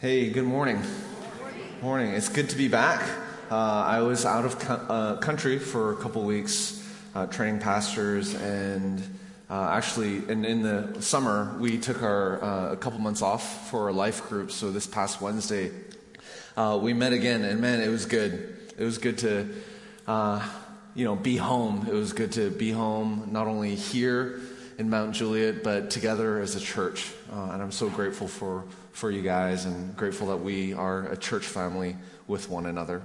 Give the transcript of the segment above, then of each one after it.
Hey, good morning. Morning. It's good to be back. Uh, I was out of co- uh, country for a couple weeks, uh, training pastors, and uh, actually, in, in the summer, we took our uh, a couple months off for our life group. So this past Wednesday, uh, we met again, and man, it was good. It was good to, you know, be home. It was good to be home, not only here in Mount Juliet, but together as a church. and I'm so grateful for for you guys and grateful that we are a church family with one another.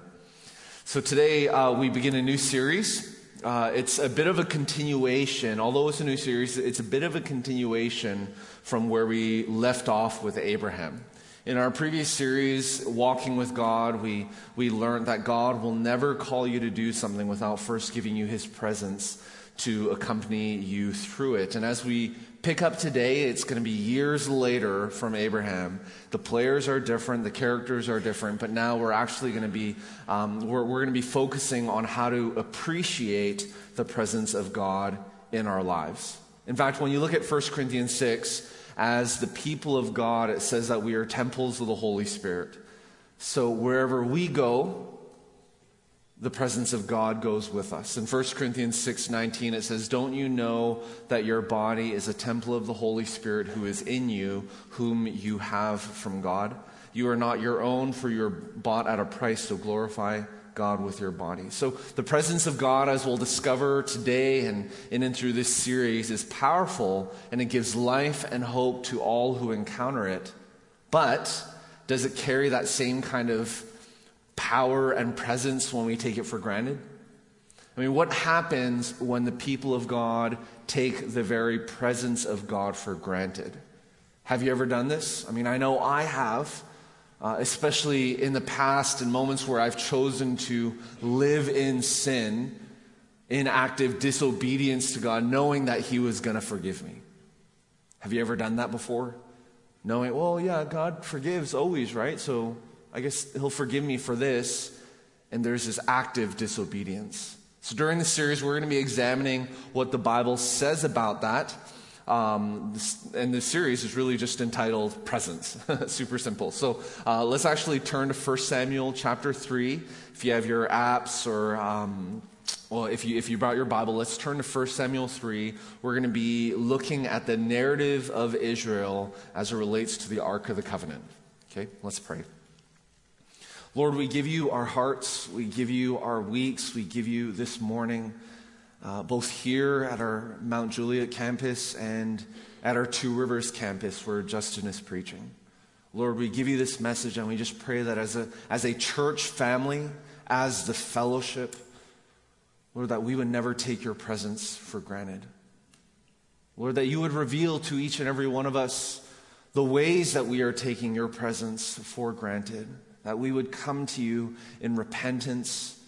So today uh, we begin a new series. Uh, it's a bit of a continuation, although it's a new series, it's a bit of a continuation from where we left off with Abraham. In our previous series, Walking with God, we, we learned that God will never call you to do something without first giving you his presence to accompany you through it. And as we pick up today, it's going to be years later from Abraham. The players are different, the characters are different, but now we're actually going to be um, we're, we're going to be focusing on how to appreciate the presence of God in our lives. In fact, when you look at 1 Corinthians 6, as the people of God, it says that we are temples of the Holy Spirit. So wherever we go, the presence of God goes with us. In 1 Corinthians 6:19 it says, "Don't you know that your body is a temple of the Holy Spirit who is in you, whom you have from God? You are not your own, for you're bought at a price, so glorify God with your body." So the presence of God as we'll discover today and in and through this series is powerful and it gives life and hope to all who encounter it. But does it carry that same kind of power and presence when we take it for granted? I mean, what happens when the people of God take the very presence of God for granted? Have you ever done this? I mean, I know I have, uh, especially in the past, in moments where I've chosen to live in sin, in active disobedience to God, knowing that He was going to forgive me. Have you ever done that before? Knowing, well, yeah, God forgives always, right? So I guess he'll forgive me for this. And there's this active disobedience. So during the series, we're going to be examining what the Bible says about that. Um, and this series is really just entitled Presence. Super simple. So uh, let's actually turn to 1 Samuel chapter 3. If you have your apps or, um, well, if you, if you brought your Bible, let's turn to 1 Samuel 3. We're going to be looking at the narrative of Israel as it relates to the Ark of the Covenant. Okay, let's pray. Lord, we give you our hearts, we give you our weeks, we give you this morning, uh, both here at our Mount Juliet campus and at our Two Rivers campus where Justin is preaching. Lord, we give you this message and we just pray that as a, as a church family, as the fellowship, Lord, that we would never take your presence for granted. Lord, that you would reveal to each and every one of us the ways that we are taking your presence for granted that we would come to you in repentance,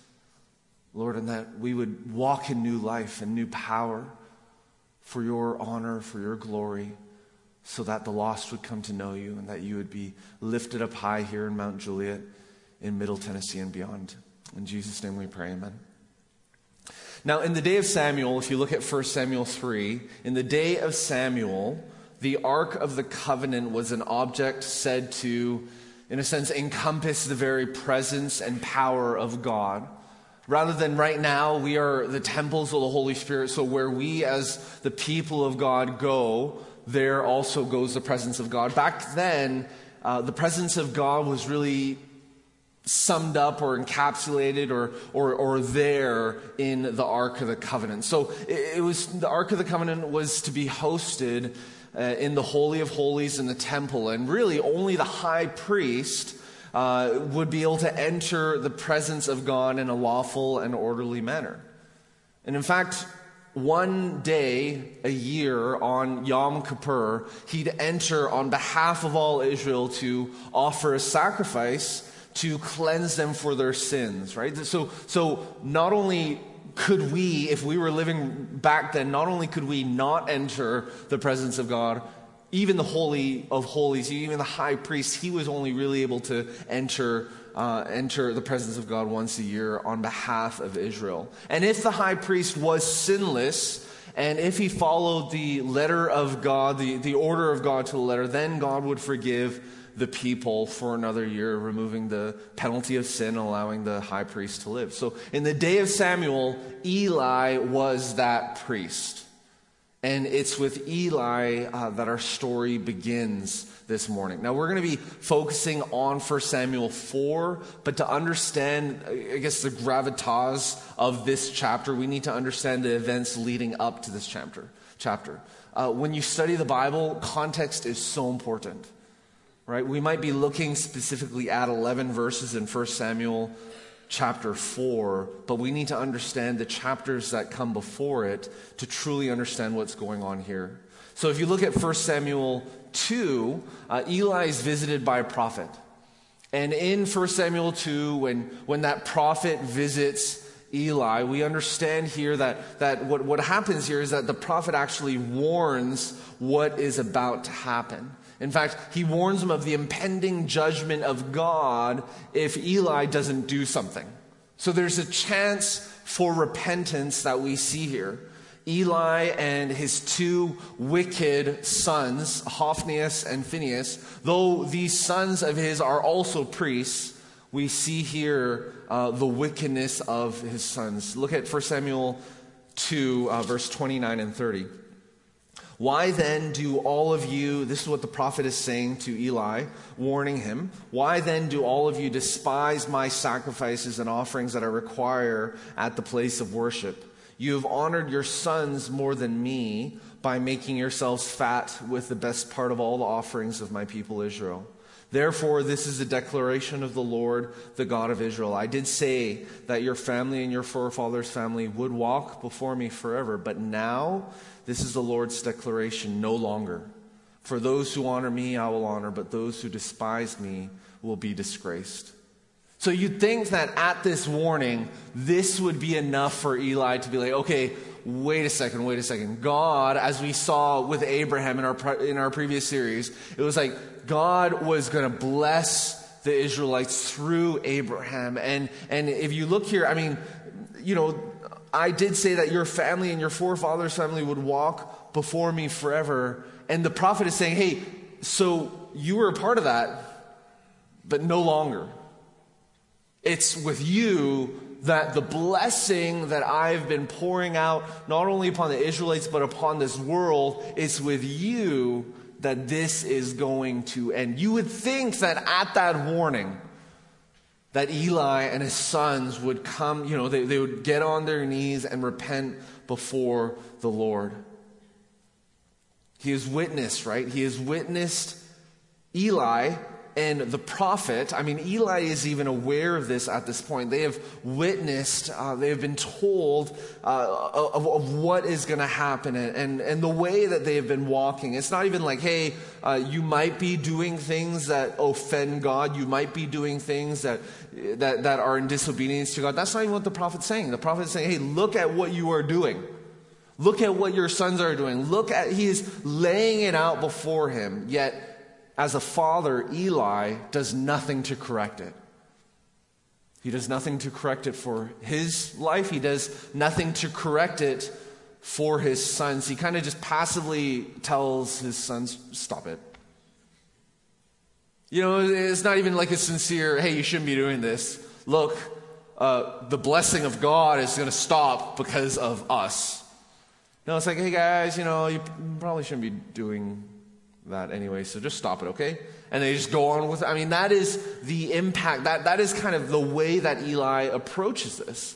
Lord, and that we would walk in new life and new power for your honor, for your glory, so that the lost would come to know you and that you would be lifted up high here in Mount Juliet, in Middle Tennessee, and beyond. In Jesus' name we pray, amen. Now, in the day of Samuel, if you look at 1 Samuel 3, in the day of Samuel, the Ark of the Covenant was an object said to in a sense, encompass the very presence and power of God. Rather than right now, we are the temples of the Holy Spirit. So where we as the people of God go, there also goes the presence of God. Back then, uh, the presence of God was really summed up or encapsulated or, or, or there in the Ark of the Covenant. So it, it was, the Ark of the Covenant was to be hosted uh, in the Holy of Holies in the temple, and really only the high priest uh, would be able to enter the presence of God in a lawful and orderly manner. And in fact, one day a year on Yom Kippur, he'd enter on behalf of all Israel to offer a sacrifice to cleanse them for their sins, right? So, so not only could we, if we were living back then, not only could we not enter the presence of God, even the Holy of Holies, even the high priest, he was only really able to enter, uh, enter the presence of God once a year on behalf of Israel. And if the high priest was sinless, and if he followed the letter of God, the, the order of God to the letter, then God would forgive the people for another year, removing the penalty of sin, allowing the high priest to live. So in the day of Samuel, Eli was that priest. And it's with Eli uh, that our story begins this morning. Now, we're going to be focusing on 1 Samuel 4, but to understand, I guess, the gravitas of this chapter, we need to understand the events leading up to this chapter. chapter. Uh, when you study the Bible, context is so important, right? We might be looking specifically at 11 verses in 1 Samuel chapter 4, but we need to understand the chapters that come before it to truly understand what's going on here. So if you look at 1 Samuel 2, uh, Eli is visited by a prophet. And in 1 Samuel 2, when, when that prophet visits Eli, we understand here that, that what, what happens here is that the prophet actually warns what is about to happen. In fact, he warns him of the impending judgment of God if Eli doesn't do something. So there's a chance for repentance that we see here. Eli and his two wicked sons, Hophnius and Phinehas, though these sons of his are also priests, we see here uh, the wickedness of his sons. Look at 1 Samuel 2, uh, verse 29 and 30. Why then do all of you, this is what the prophet is saying to Eli, warning him, why then do all of you despise my sacrifices and offerings that I require at the place of worship? You have honored your sons more than me by making yourselves fat with the best part of all the offerings of my people Israel. Therefore, this is a declaration of the Lord, the God of Israel. I did say that your family and your forefathers' family would walk before me forever, but now this is the Lord's declaration no longer. For those who honor me, I will honor, but those who despise me will be disgraced. So you'd think that at this warning, this would be enough for Eli to be like, okay, wait a second, wait a second. God, as we saw with Abraham in our, in our previous series, it was like God was going to bless the Israelites through Abraham. And, and if you look here, I mean, you know, I did say that your family and your forefathers' family would walk before me forever. And the prophet is saying, hey, so you were a part of that, but no longer. It's with you that the blessing that I've been pouring out, not only upon the Israelites, but upon this world, it's with you that this is going to end. You would think that at that warning, that Eli and his sons would come, you know, they, they would get on their knees and repent before the Lord. He has witnessed, right? He has witnessed Eli and the prophet, I mean, Eli is even aware of this at this point. They have witnessed, uh, they have been told uh, of, of, what is going to happen and, and, the way that they have been walking. It's not even like, hey, uh, you might be doing things that offend God. You might be doing things that, that, that are in disobedience to God. That's not even what the prophet's saying. The prophet's saying, hey, look at what you are doing. Look at what your sons are doing. Look at, he is laying it out before him, yet as a father, Eli does nothing to correct it. He does nothing to correct it for his life. He does nothing to correct it for his sons. He kind of just passively tells his sons, stop it. You know, it's not even like a sincere, hey, you shouldn't be doing this. Look, uh, the blessing of God is going to stop because of us. No, it's like, hey guys, you know, you probably shouldn't be doing that anyway, so just stop it, okay? And they just go on with it. I mean, that is the impact, that, that is kind of the way that Eli approaches this.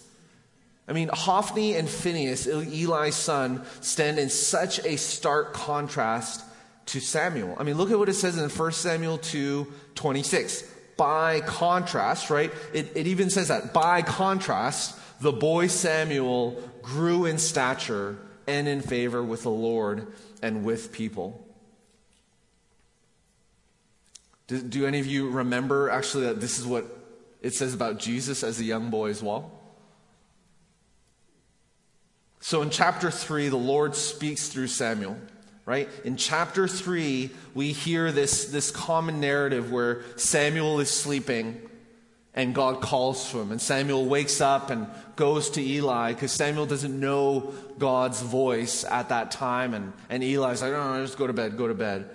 I mean, Hophni and Phinehas, Eli's son, stand in such a stark contrast to Samuel. I mean, look at what it says in 1 Samuel 2 26. By contrast, right? It, it even says that. By contrast, the boy Samuel grew in stature and in favor with the Lord and with people. Do, do any of you remember actually that this is what it says about Jesus as a young boy as well? So in chapter 3, the Lord speaks through Samuel, right? In chapter 3, we hear this, this common narrative where Samuel is sleeping and God calls to him. And Samuel wakes up and goes to Eli because Samuel doesn't know God's voice at that time. And, and Eli's like, oh, just go to bed, go to bed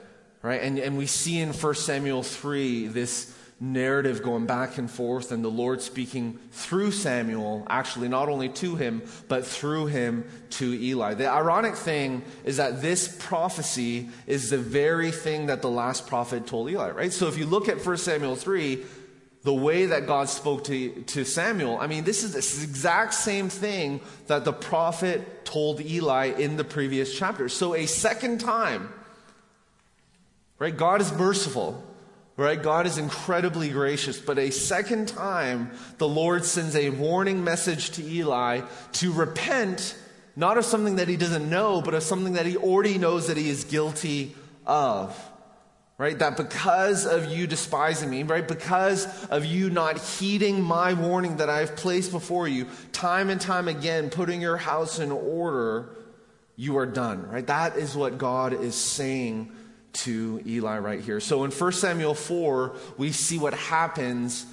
right? And, and we see in 1 Samuel 3 this narrative going back and forth, and the Lord speaking through Samuel, actually, not only to him, but through him to Eli. The ironic thing is that this prophecy is the very thing that the last prophet told Eli, right? So if you look at 1 Samuel 3, the way that God spoke to, to Samuel, I mean, this is the exact same thing that the prophet told Eli in the previous chapter. So a second time, right? God is merciful. Right? God is incredibly gracious, but a second time, the Lord sends a warning message to Eli to repent, not of something that he doesn't know, but of something that he already knows that he is guilty of. Right? That because of you despising me, right? Because of you not heeding my warning that I have placed before you, time and time again, putting your house in order, you are done, right? That is what God is saying to Eli right here. So in 1 Samuel 4, we see what happens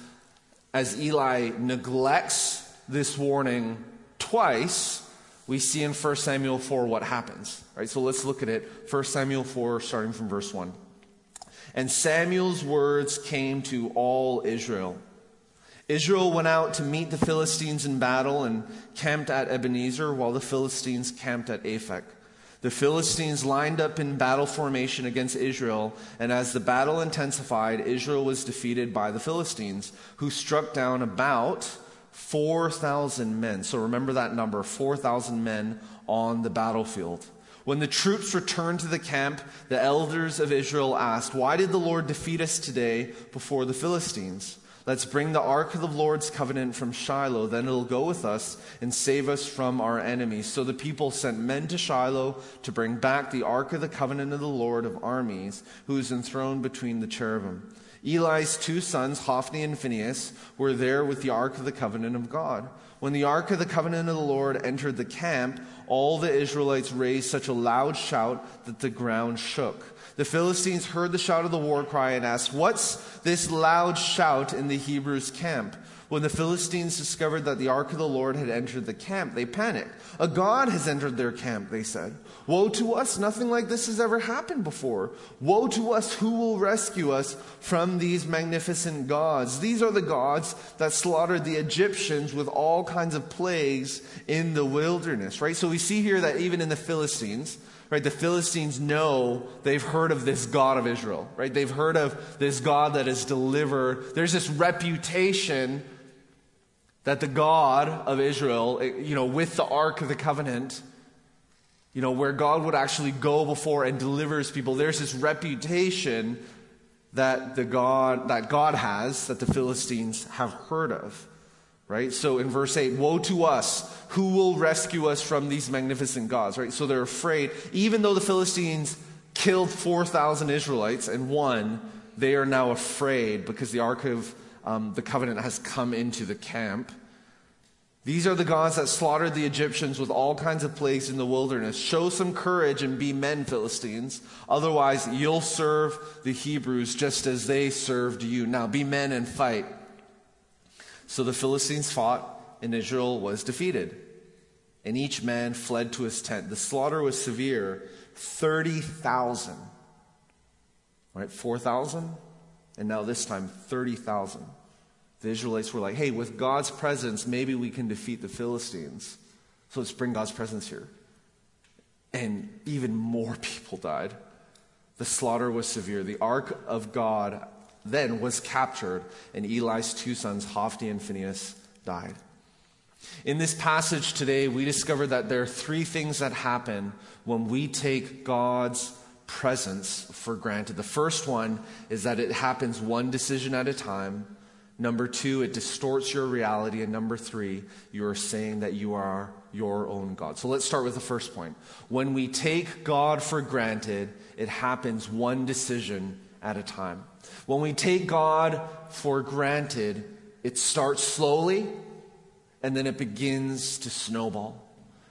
as Eli neglects this warning twice. We see in 1 Samuel 4 what happens. Right? So let's look at it. 1 Samuel 4, starting from verse 1. And Samuel's words came to all Israel. Israel went out to meet the Philistines in battle and camped at Ebenezer, while the Philistines camped at Aphek. The Philistines lined up in battle formation against Israel, and as the battle intensified, Israel was defeated by the Philistines, who struck down about 4,000 men. So remember that number 4,000 men on the battlefield. When the troops returned to the camp, the elders of Israel asked, Why did the Lord defeat us today before the Philistines? Let's bring the ark of the Lord's covenant from Shiloh. Then it'll go with us and save us from our enemies. So the people sent men to Shiloh to bring back the ark of the covenant of the Lord of armies, who is enthroned between the cherubim. Eli's two sons, Hophni and Phinehas, were there with the ark of the covenant of God. When the ark of the covenant of the Lord entered the camp, all the Israelites raised such a loud shout that the ground shook. The Philistines heard the shout of the war cry and asked, What's this loud shout in the Hebrews' camp? When the Philistines discovered that the ark of the Lord had entered the camp, they panicked. A God has entered their camp, they said. Woe to us, nothing like this has ever happened before. Woe to us, who will rescue us from these magnificent gods? These are the gods that slaughtered the Egyptians with all kinds of plagues in the wilderness, right? So we see here that even in the Philistines, right? The Philistines know they've heard of this God of Israel, right? They've heard of this God that has delivered. There's this reputation that the God of Israel, eh, you know, with the Ark of the Covenant, you know, where God would actually go before and deliver his people, there's this reputation that the God that God has that the Philistines have heard of. Right? So in verse 8, woe to us, who will rescue us from these magnificent gods? Right? So they're afraid, even though the Philistines killed 4,000 Israelites and won, they are now afraid because the Ark of um, the covenant has come into the camp. These are the gods that slaughtered the Egyptians with all kinds of plagues in the wilderness. Show some courage and be men, Philistines. Otherwise, you'll serve the Hebrews just as they served you. Now, be men and fight. So the Philistines fought, and Israel was defeated. And each man fled to his tent. The slaughter was severe 30,000. Right? 4,000? And now this time, 30,000. The Israelites were like, hey, with God's presence, maybe we can defeat the Philistines. So let's bring God's presence here. And even more people died. The slaughter was severe. The ark of God then was captured, and Eli's two sons, Hophni and Phinehas, died. In this passage today, we discover that there are three things that happen when we take God's presence for granted. The first one is that it happens one decision at a time. Number two, it distorts your reality. And number three, you are saying that you are your own God. So let's start with the first point. When we take God for granted, it happens one decision at a time. When we take God for granted, it starts slowly and then it begins to snowball.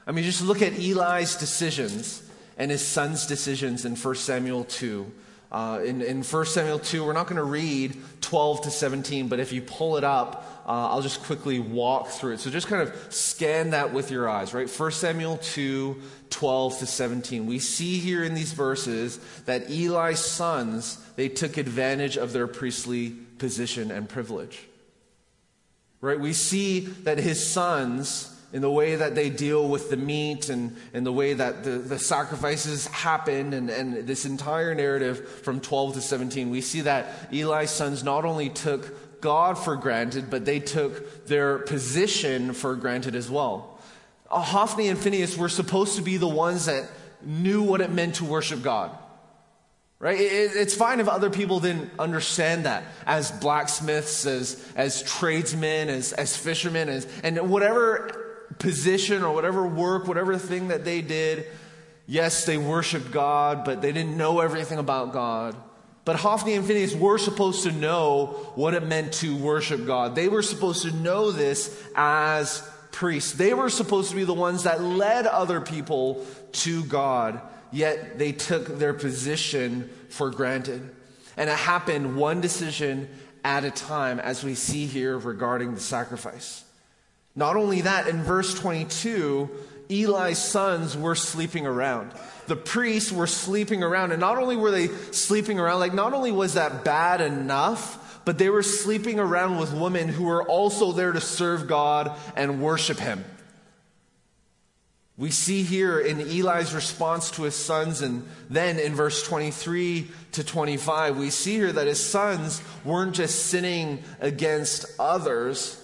I mean, just look at Eli's decisions and his son's decisions in 1 Samuel 2. Uh, in, in 1 Samuel 2, we're not going to read 12 to 17, but if you pull it up, uh, I'll just quickly walk through it. So just kind of scan that with your eyes, right? 1 Samuel 2, 12 to 17. We see here in these verses that Eli's sons, they took advantage of their priestly position and privilege. Right? We see that his sons, in the way that they deal with the meat and, and the way that the, the sacrifices happen and, and this entire narrative from 12 to 17, we see that Eli's sons not only took God for granted, but they took their position for granted as well. Uh, Hophni and Phinehas were supposed to be the ones that knew what it meant to worship God. Right? It's fine if other people didn't understand that as blacksmiths, as, as tradesmen, as, as fishermen, as, and whatever position or whatever work, whatever thing that they did, yes, they worshiped God, but they didn't know everything about God. But Hophni and Phinehas were supposed to know what it meant to worship God. They were supposed to know this as priests. They were supposed to be the ones that led other people to God, yet they took their position for granted. And it happened one decision at a time, as we see here regarding the sacrifice. Not only that, in verse 22, Eli's sons were sleeping around. The priests were sleeping around. And not only were they sleeping around, like, not only was that bad enough, but they were sleeping around with women who were also there to serve God and worship Him. We see here in Eli's response to his sons, and then in verse 23 to 25, we see here that his sons weren't just sinning against others,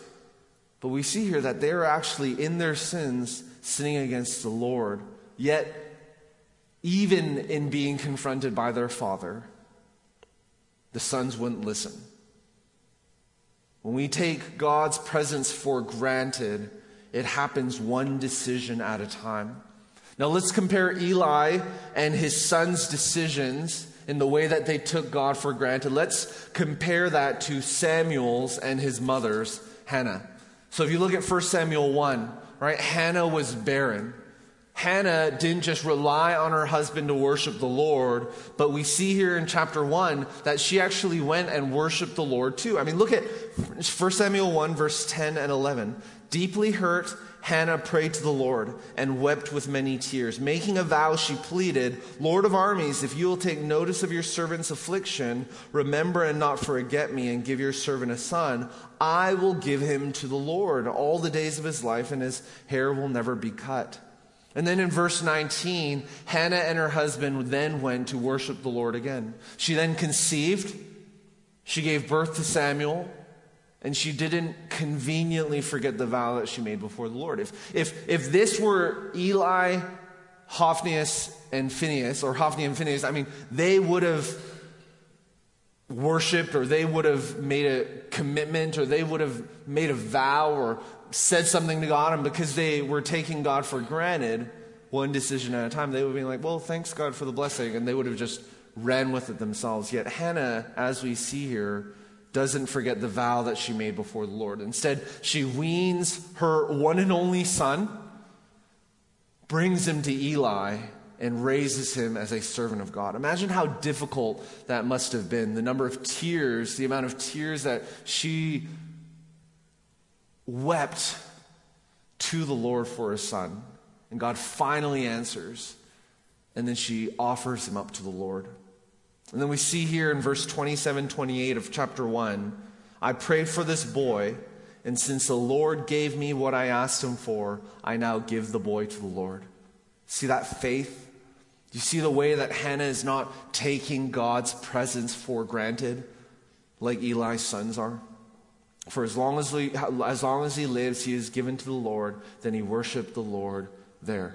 but we see here that they're actually in their sins sinning against the Lord. Yet, even in being confronted by their father, the sons wouldn't listen. When we take God's presence for granted, it happens one decision at a time. Now let's compare Eli and his son's decisions in the way that they took God for granted. Let's compare that to Samuel's and his mother's, Hannah. So if you look at 1 Samuel 1, right, Hannah was barren. Hannah didn't just rely on her husband to worship the Lord, but we see here in chapter 1 that she actually went and worshiped the Lord too. I mean, look at 1 Samuel 1, verse 10 and 11. Deeply hurt, Hannah prayed to the Lord and wept with many tears. Making a vow, she pleaded, Lord of armies, if you will take notice of your servant's affliction, remember and not forget me, and give your servant a son, I will give him to the Lord all the days of his life, and his hair will never be cut. And then in verse 19, Hannah and her husband then went to worship the Lord again. She then conceived, she gave birth to Samuel, and she didn't conveniently forget the vow that she made before the Lord. If, if, if this were Eli, Hophnius, and Phinehas, or Hophni and Phinehas, I mean, they would have worshiped or they would have made a commitment or they would have made a vow or said something to God, and because they were taking God for granted, one decision at a time, they would be like, well, thanks God for the blessing, and they would have just ran with it themselves. Yet Hannah, as we see here, doesn't forget the vow that she made before the Lord. Instead, she weans her one and only son, brings him to Eli, and raises him as a servant of God. Imagine how difficult that must have been. The number of tears, the amount of tears that she wept to the Lord for his son. And God finally answers. And then she offers him up to the Lord. And then we see here in verse 27 28 of chapter 1 I prayed for this boy, and since the Lord gave me what I asked him for, I now give the boy to the Lord. See that faith? You see the way that Hannah is not taking God's presence for granted like Eli's sons are? For as long as, he, as long as he lives, he is given to the Lord, then he worshiped the Lord there.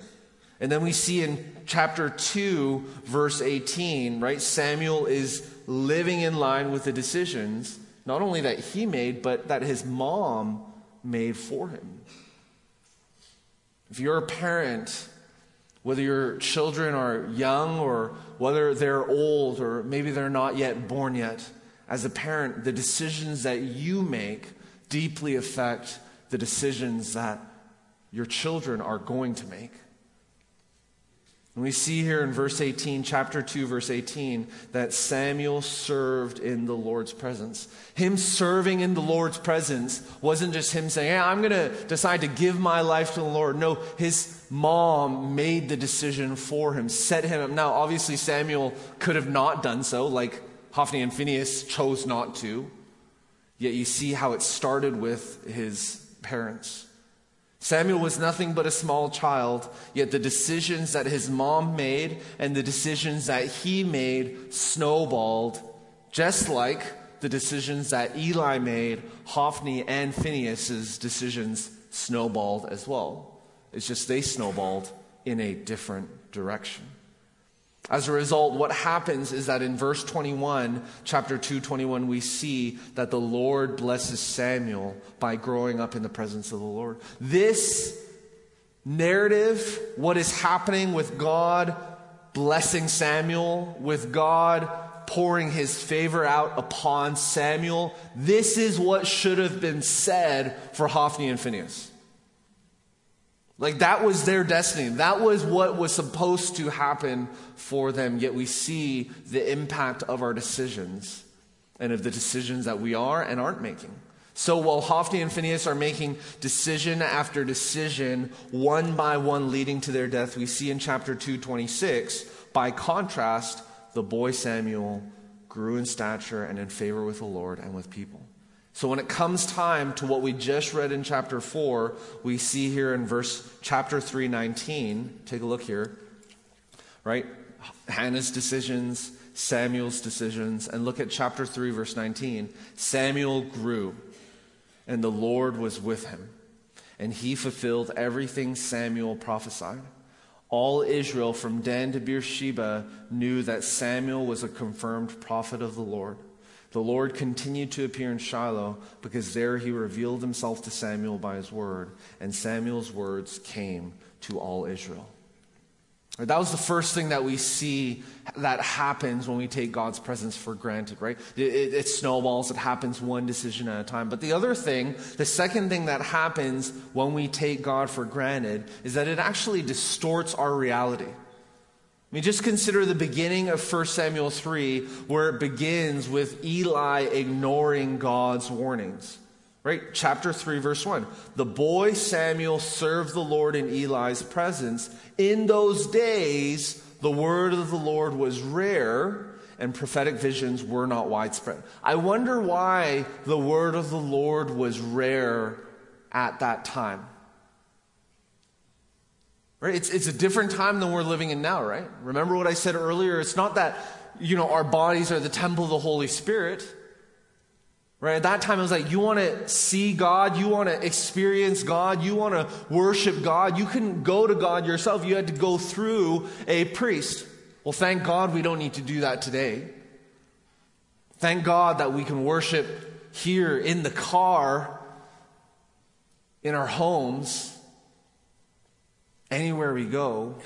And then we see in chapter 2, verse 18, right? Samuel is living in line with the decisions, not only that he made, but that his mom made for him. If you're a parent, whether your children are young or whether they're old or maybe they're not yet born yet, as a parent, the decisions that you make deeply affect the decisions that your children are going to make. And we see here in verse 18, chapter 2, verse 18, that Samuel served in the Lord's presence. Him serving in the Lord's presence wasn't just him saying, hey, I'm going to decide to give my life to the Lord. No, his mom made the decision for him, set him up. Now, obviously, Samuel could have not done so, like Hophni and Phinehas chose not to. Yet you see how it started with his parents. Samuel was nothing but a small child, yet the decisions that his mom made and the decisions that he made snowballed, just like the decisions that Eli made, Hophni and Phinehas's decisions snowballed as well. It's just they snowballed in a different direction. As a result, what happens is that in verse 21, chapter 2, 21, we see that the Lord blesses Samuel by growing up in the presence of the Lord. This narrative, what is happening with God blessing Samuel, with God pouring his favor out upon Samuel, this is what should have been said for Hophni and Phinehas. Like that was their destiny. That was what was supposed to happen for them. Yet we see the impact of our decisions and of the decisions that we are and aren't making. So while Hophni and Phinehas are making decision after decision, one by one leading to their death, we see in chapter 226, by contrast, the boy Samuel grew in stature and in favor with the Lord and with people. So when it comes time to what we just read in chapter 4, we see here in verse chapter 319, take a look here, right? Hannah's decisions, Samuel's decisions, and look at chapter 3 verse 19. Samuel grew and the Lord was with him, and he fulfilled everything Samuel prophesied. All Israel from Dan to Beersheba knew that Samuel was a confirmed prophet of the Lord. The Lord continued to appear in Shiloh because there he revealed himself to Samuel by his word, and Samuel's words came to all Israel. That was the first thing that we see that happens when we take God's presence for granted, right? It, it, it, snowballs, it happens one decision at a time. But the other thing, the second thing that happens when we take God for granted, is that it actually distorts our reality. I mean, just consider the beginning of 1 Samuel 3, where it begins with Eli ignoring God's warnings. Right? Chapter 3, verse 1. The boy Samuel served the Lord in Eli's presence. In those days, the word of the Lord was rare and prophetic visions were not widespread. I wonder why the word of the Lord was rare at that time. Right? It's, it's a different time than we're living in now, right? Remember what I said earlier? It's not that, you know, our bodies are the temple of the Holy Spirit. Right? At that time, it was like, you want to see God, you want to experience God, you want to worship God. You couldn't go to God yourself. You had to go through a priest. Well, thank God we don't need to do that today. Thank God that we can worship here in the car, in our homes, anywhere we go,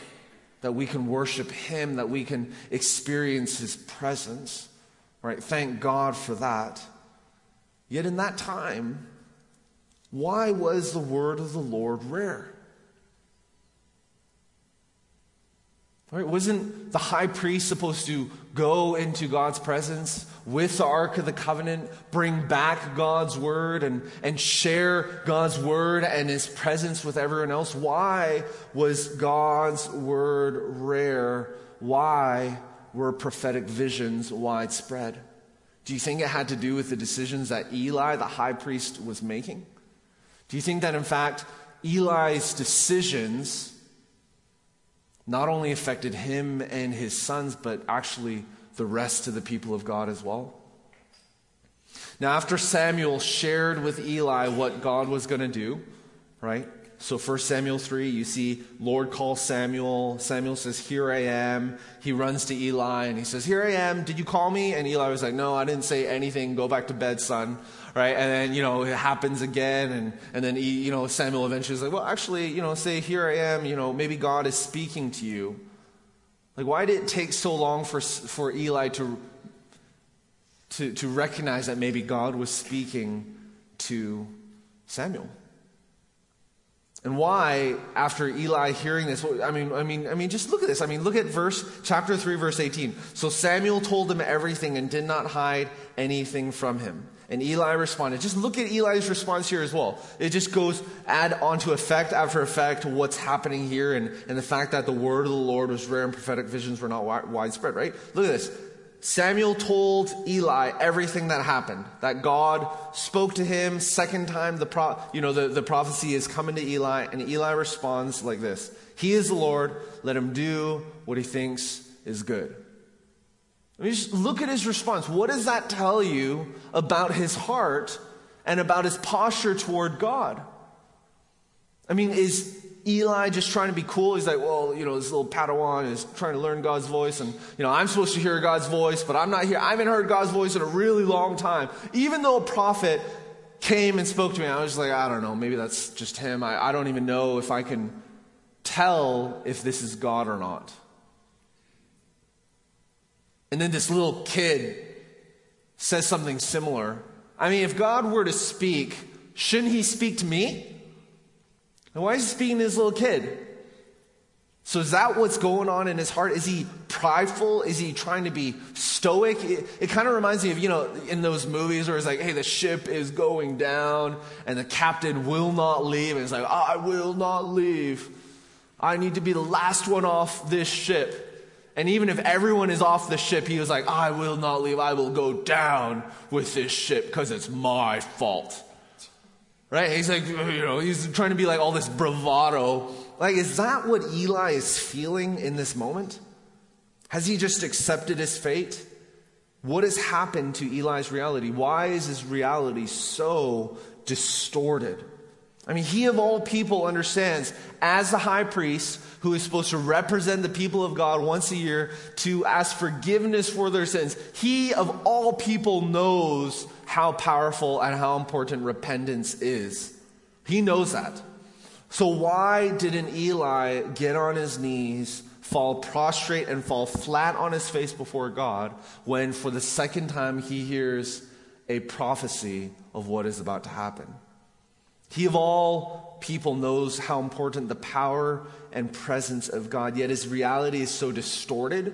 that we can worship Him, that we can experience His presence. Right? Thank God for that. Yet in that time, why was the word of the Lord rare? Right? Wasn't the high priest supposed to go into God's presence with the Ark of the Covenant, bring back God's word, and, and share God's word and his presence with everyone else? Why was God's word rare? Why were prophetic visions widespread? Do you think it had to do with the decisions that Eli, the high priest, was making? Do you think that, in fact, Eli's decisions not only affected him and his sons, but actually the rest of the people of God as well. Now, after Samuel shared with Eli what God was going to do, right? So, 1 Samuel 3, you see, Lord calls Samuel. Samuel says, Here I am. He runs to Eli and he says, Here I am. Did you call me? And Eli was like, No, I didn't say anything. Go back to bed, son. Right? And then, you know, it happens again. And, and then, you know, Samuel eventually is like, Well, actually, you know, say, Here I am. You know, maybe God is speaking to you. Like, why did it take so long for, for Eli to, to, to recognize that maybe God was speaking to Samuel? And why, after Eli hearing this, I mean, I mean, I mean, just look at this. I mean, look at verse, chapter 3, verse 18. So Samuel told him everything and did not hide anything from him. And Eli responded. Just look at Eli's response here as well. It just goes add on to effect after effect what's happening here and, and the fact that the word of the Lord was rare and prophetic visions were not widespread, right? Look at this. Samuel told Eli everything that happened, that God spoke to him. Second time, the, pro, you know, the, the prophecy is coming to Eli, and Eli responds like this He is the Lord, let him do what he thinks is good. I mean, just look at his response. What does that tell you about his heart and about his posture toward God? I mean, is Eli just trying to be cool. He's like, well, you know, this little Padawan is trying to learn God's voice, and, you know, I'm supposed to hear God's voice, but I'm not here. I haven't heard God's voice in a really long time. Even though a prophet came and spoke to me, I was like, I don't know, maybe that's just him. I, I don't even know if I can tell if this is God or not. And then this little kid says something similar. I mean, if God were to speak, shouldn't he speak to me? And why is he speaking to this little kid? So is that what's going on in his heart? Is he prideful? Is he trying to be stoic? It, it kind of reminds me of, you know, in those movies where it's like, hey, the ship is going down and the captain will not leave. And it's like, I will not leave. I need to be the last one off this ship. And even if everyone is off the ship, he was like, I will not leave. I will go down with this ship because it's my fault. Right? He's like, you know, he's trying to be like all this bravado. Like, is that what Eli is feeling in this moment? Has he just accepted his fate? What has happened to Eli's reality? Why is his reality so distorted? I mean, he of all people understands, as the high priest who is supposed to represent the people of God once a year to ask forgiveness for their sins, he of all people knows how powerful and how important repentance is. He knows that. So, why didn't Eli get on his knees, fall prostrate, and fall flat on his face before God when, for the second time, he hears a prophecy of what is about to happen? He of all people knows how important the power and presence of God, yet his reality is so distorted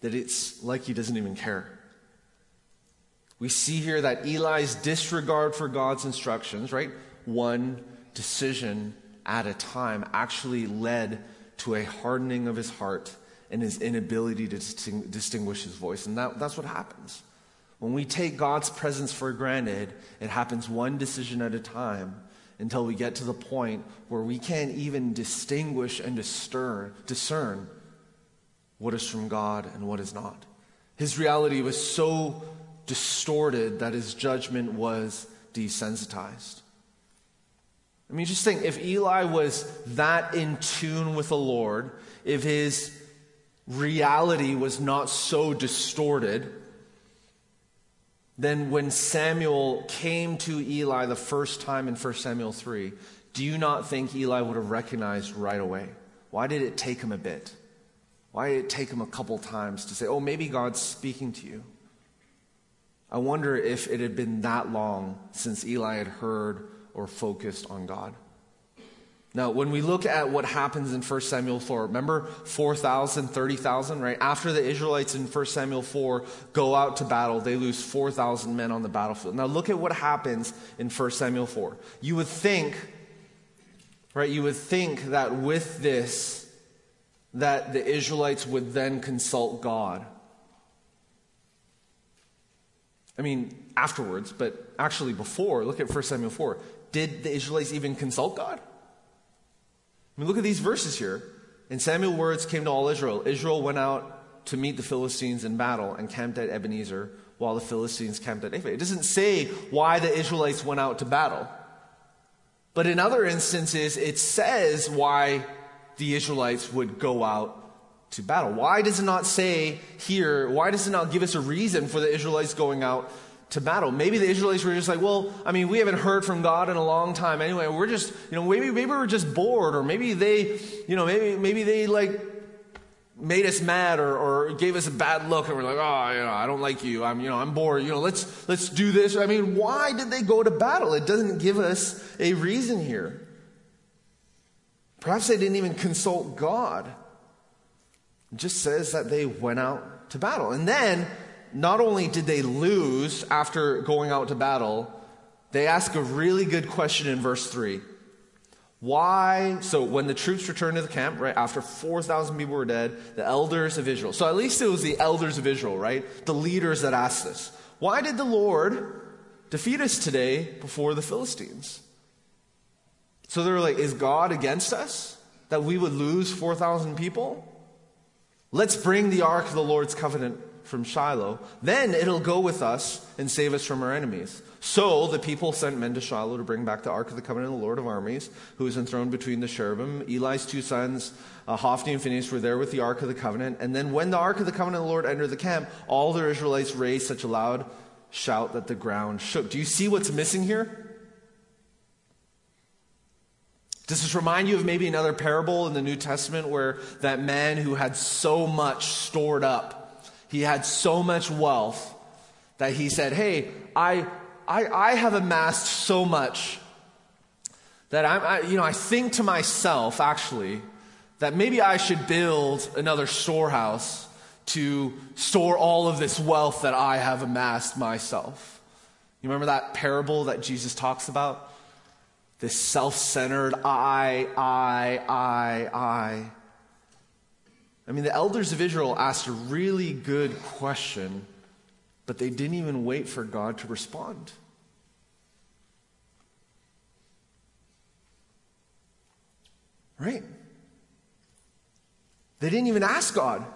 that it's like he doesn't even care. We see here that Eli's disregard for God's instructions, right? One decision at a time, actually led to a hardening of his heart and his inability to distinguish his voice. And that, that's what happens. When we take God's presence for granted, it happens one decision at a time until we get to the point where we can't even distinguish and discern, discern what is from God and what is not. His reality was so distorted that his judgment was desensitized. I mean, just think if Eli was that in tune with the Lord, if his reality was not so distorted, then when Samuel came to Eli the first time in 1 Samuel 3, do you not think Eli would have recognized right away? Why did it take him a bit? Why did it take him a couple times to say, oh, maybe God's speaking to you? I wonder if it had been that long since Eli had heard or focused on God. Now, when we look at what happens in 1 Samuel 4, remember 4,000, 30,000, right? After the Israelites in 1 Samuel 4 go out to battle, they lose 4,000 men on the battlefield. Now, look at what happens in 1 Samuel 4. You would think, right, you would think that with this, that the Israelites would then consult God. I mean, afterwards, but actually before, look at 1 Samuel 4. Did the Israelites even consult God? I mean, look at these verses here. And Samuel words came to all Israel. Israel went out to meet the Philistines in battle and camped at Ebenezer while the Philistines camped at Aphek. It doesn't say why the Israelites went out to battle. But in other instances, it says why the Israelites would go out to battle. Why does it not say here, why does it not give us a reason for the Israelites going out to battle. Maybe the Israelites were just like, well, I mean, we haven't heard from God in a long time anyway. We're just, you know, maybe, maybe we're just bored or maybe they, you know, maybe, maybe they like, made us mad or, or gave us a bad look and we're like, oh, you know, I don't like you. I'm, you know, I'm bored. You know, let's, let's do this. I mean, why did they go to battle? It doesn't give us a reason here. Perhaps they didn't even consult God. It just says that they went out to battle. And then, not only did they lose after going out to battle, they ask a really good question in verse 3. Why? So when the troops returned to the camp, right, after 4,000 people were dead, the elders of Israel, so at least it was the elders of Israel, right? The leaders that asked this. Why did the Lord defeat us today before the Philistines? So they were like, is God against us? That we would lose 4,000 people? Let's bring the ark of the Lord's covenant from Shiloh. Then it'll go with us and save us from our enemies. So the people sent men to Shiloh to bring back the Ark of the Covenant of the Lord of armies, who was enthroned between the cherubim. Eli's two sons, uh, Hophni and Phinehas, were there with the Ark of the Covenant. And then when the Ark of the Covenant of the Lord entered the camp, all the Israelites raised such a loud shout that the ground shook. Do you see what's missing here? Does this remind you of maybe another parable in the New Testament where that man who had so much stored up, he had so much wealth that he said, Hey, I, I, I have amassed so much that I'm, I, you know, I think to myself, actually, that maybe I should build another storehouse to store all of this wealth that I have amassed myself. You remember that parable that Jesus talks about? This self centered I, I, I, I. I mean, the elders of Israel asked a really good question but they didn't even wait for God to respond. Right? They didn't even ask God.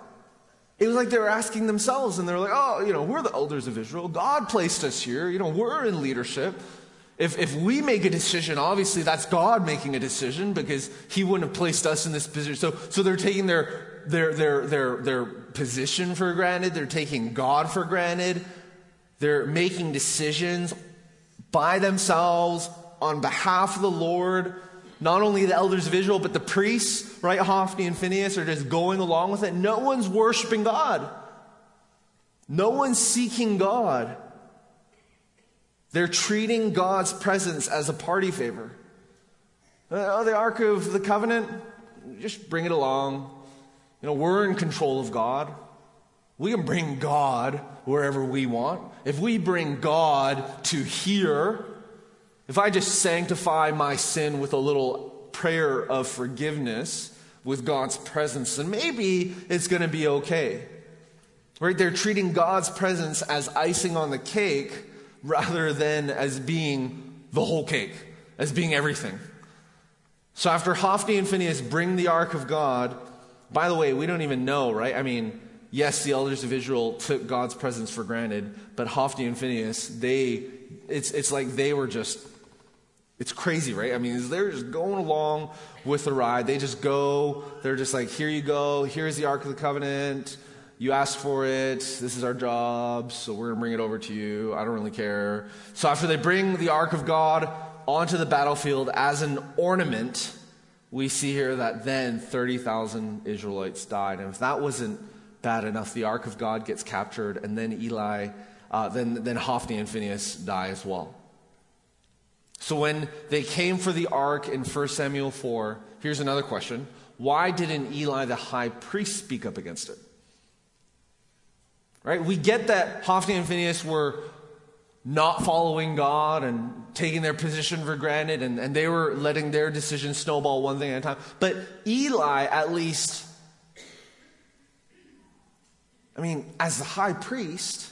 It was like they were asking themselves, and they were like, oh, you know, we're the elders of Israel. God placed us here. You know, we're in leadership. If, if we make a decision, obviously that's God making a decision because He wouldn't have placed us in this position. So, so they're taking their their, their, their, their position for granted, they're taking God for granted, they're making decisions by themselves on behalf of the Lord. Not only the elders of Israel, but the priests, right? Hophni and Phinehas are just going along with it. No one's worshiping God. No one's seeking God. They're treating God's presence as a party favor. Oh, the Ark of the Covenant, just bring it along. You know, we're in control of God. We can bring God wherever we want. If we bring God to here, if I just sanctify my sin with a little prayer of forgiveness with God's presence, then maybe it's going to be okay. Right? They're treating God's presence as icing on the cake rather than as being the whole cake, as being everything. So after Hophni and Phinehas bring the ark of God, by the way, we don't even know, right? I mean, yes, the elders of Israel took God's presence for granted, but Hophni and Phinehas, they, it's, it's like they were just, it's crazy, right? I mean, they're just going along with the ride. They just go, they're just like, here you go, here's the Ark of the Covenant. You asked for it. This is our job, so we're going to bring it over to you. I don't really care. So after they bring the Ark of God onto the battlefield as an ornament, we see here that then 30,000 Israelites died. And if that wasn't bad enough, the ark of God gets captured, and then Eli, uh, then, then Hophni and Phinehas die as well. So when they came for the ark in 1 Samuel 4, here's another question. Why didn't Eli the high priest speak up against it? Right? We get that Hophni and Phinehas were not following God and taking their position for granted, and, and they were letting their decisions snowball one thing at a time. But Eli, at least, I mean, as the high priest,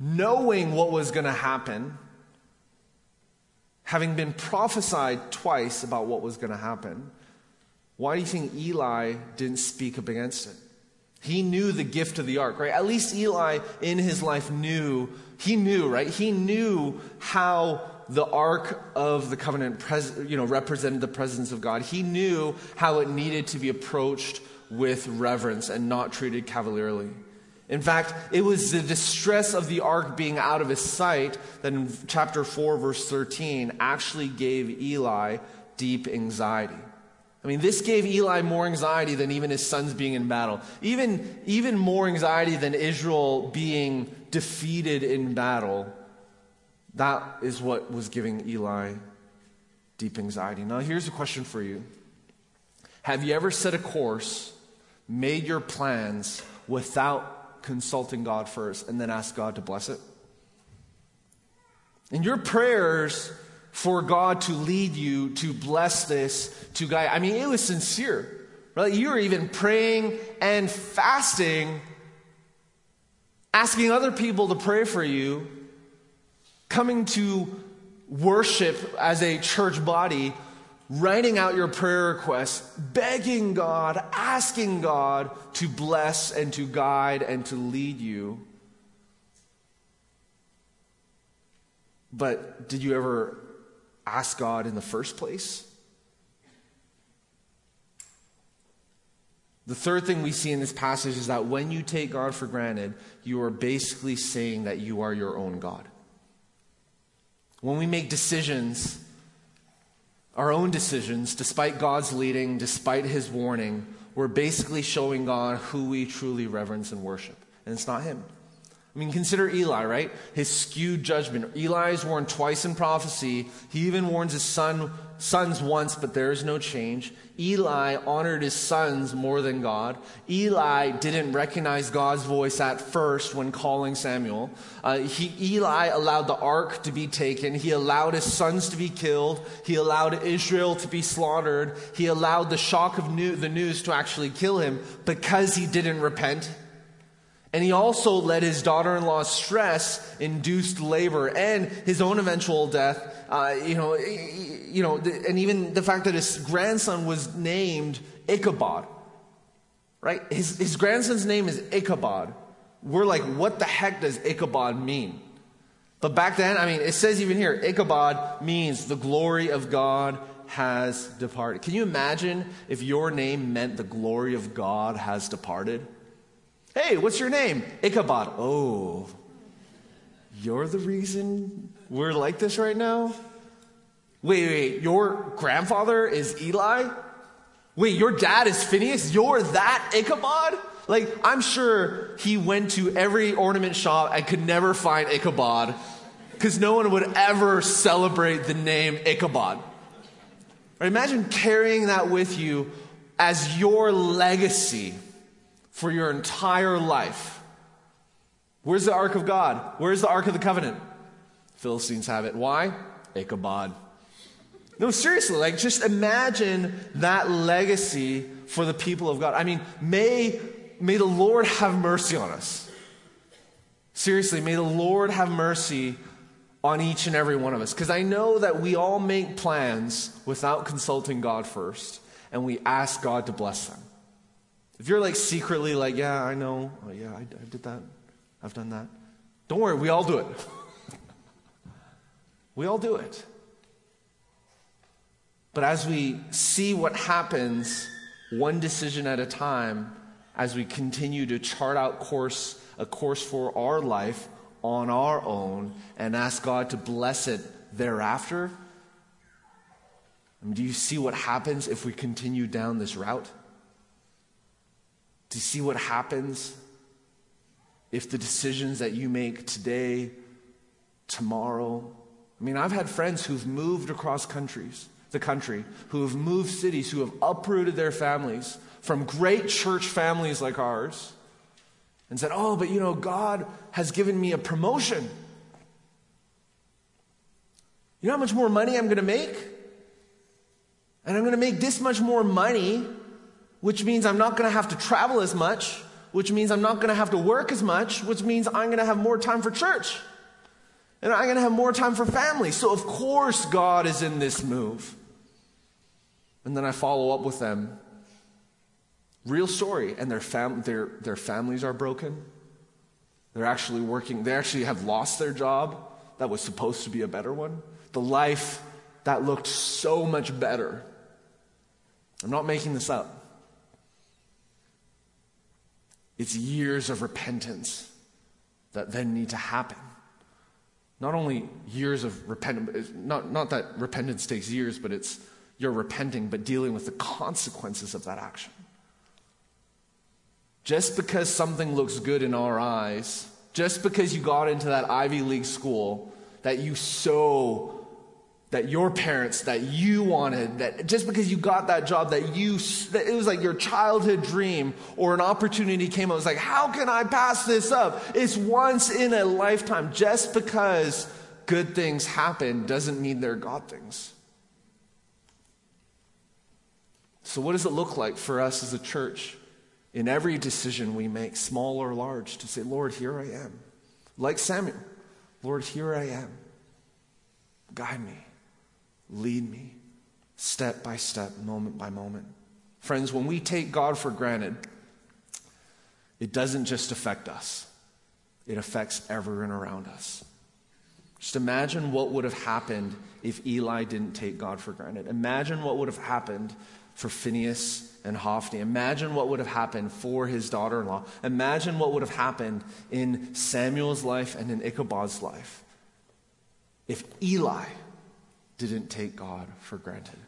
knowing what was going to happen, having been prophesied twice about what was going to happen, why do you think Eli didn't speak up against it? He knew the gift of the ark, right? At least Eli in his life knew, he knew, right? He knew how the ark of the covenant pres- you know, represented the presence of God. He knew how it needed to be approached with reverence and not treated cavalierly. In fact, it was the distress of the ark being out of his sight that in chapter 4, verse 13, actually gave Eli deep anxiety. I mean, this gave Eli more anxiety than even his sons being in battle. Even, even more anxiety than Israel being defeated in battle. That is what was giving Eli deep anxiety. Now, here's a question for you Have you ever set a course, made your plans without consulting God first, and then asked God to bless it? And your prayers for God to lead you to bless this, to guide. I mean, it was sincere. Right? You were even praying and fasting, asking other people to pray for you, coming to worship as a church body, writing out your prayer requests, begging God, asking God to bless and to guide and to lead you. But did you ever ask God in the first place? The third thing we see in this passage is that when you take God for granted, you are basically saying that you are your own God. When we make decisions, our own decisions, despite God's leading, despite His warning, we're basically showing God who we truly reverence and worship. And it's not Him. I mean, consider Eli, right? His skewed judgment. Eli is warned twice in prophecy. He even warns his son, sons once, but there is no change. Eli honored his sons more than God. Eli didn't recognize God's voice at first when calling Samuel. Uh, he, Eli allowed the ark to be taken. He allowed his sons to be killed. He allowed Israel to be slaughtered. He allowed the shock of new, the news to actually kill him because he didn't repent. And he also let his daughter in law's stress induced labor and his own eventual death. Uh, you, know, you know, and even the fact that his grandson was named Ichabod. Right? His, his grandson's name is Ichabod. We're like, what the heck does Ichabod mean? But back then, I mean, it says even here, Ichabod means the glory of God has departed. Can you imagine if your name meant the glory of God has departed? Hey, what's your name? Ichabod. Oh, you're the reason we're like this right now? Wait, wait, your grandfather is Eli? Wait, your dad is Phinehas? You're that Ichabod? Like, I'm sure he went to every ornament shop and could never find Ichabod because no one would ever celebrate the name Ichabod. Right, imagine carrying that with you as your legacy for your entire life. Where's the Ark of God? Where's the Ark of the Covenant? Philistines have it. Why? Ichabod. No, seriously, like just imagine that legacy for the people of God. I mean, may, may the Lord have mercy on us. Seriously, may the Lord have mercy on each and every one of us. Because I know that we all make plans without consulting God first, and we ask God to bless them. If you're like secretly like, yeah, I know, oh, yeah, I, I did that, I've done that, don't worry, we all do it. we all do it. But as we see what happens one decision at a time, as we continue to chart out course, a course for our life on our own and ask God to bless it thereafter, I mean, do you see what happens if we continue down this route? To see what happens if the decisions that you make today, tomorrow. I mean, I've had friends who've moved across countries, the country, who have moved cities, who have uprooted their families from great church families like ours and said, Oh, but you know, God has given me a promotion. You know how much more money I'm going to make? And I'm going to make this much more money which means I'm not going to have to travel as much, which means I'm not going to have to work as much, which means I'm going to have more time for church. And I'm going to have more time for family. So, of course, God is in this move. And then I follow up with them. Real story. And their, fam- their, their families are broken. They're actually working, they actually have lost their job that was supposed to be a better one. The life that looked so much better. I'm not making this up. It's years of repentance that then need to happen. Not only years of repentance, not, not that repentance takes years, but it's you're repenting, but dealing with the consequences of that action. Just because something looks good in our eyes, just because you got into that Ivy League school that you so that your parents that you wanted that just because you got that job that you that it was like your childhood dream or an opportunity came up. It was like how can i pass this up? It's once in a lifetime. Just because good things happen doesn't mean they're god things. So what does it look like for us as a church in every decision we make small or large to say lord here i am. Like samuel lord here i am. Guide me Lead me step by step, moment by moment. Friends, when we take God for granted, it doesn't just affect us, it affects everyone around us. Just imagine what would have happened if Eli didn't take God for granted. Imagine what would have happened for Phinehas and Hophni. Imagine what would have happened for his daughter in law. Imagine what would have happened in Samuel's life and in Ichabod's life if Eli didn't take God for granted.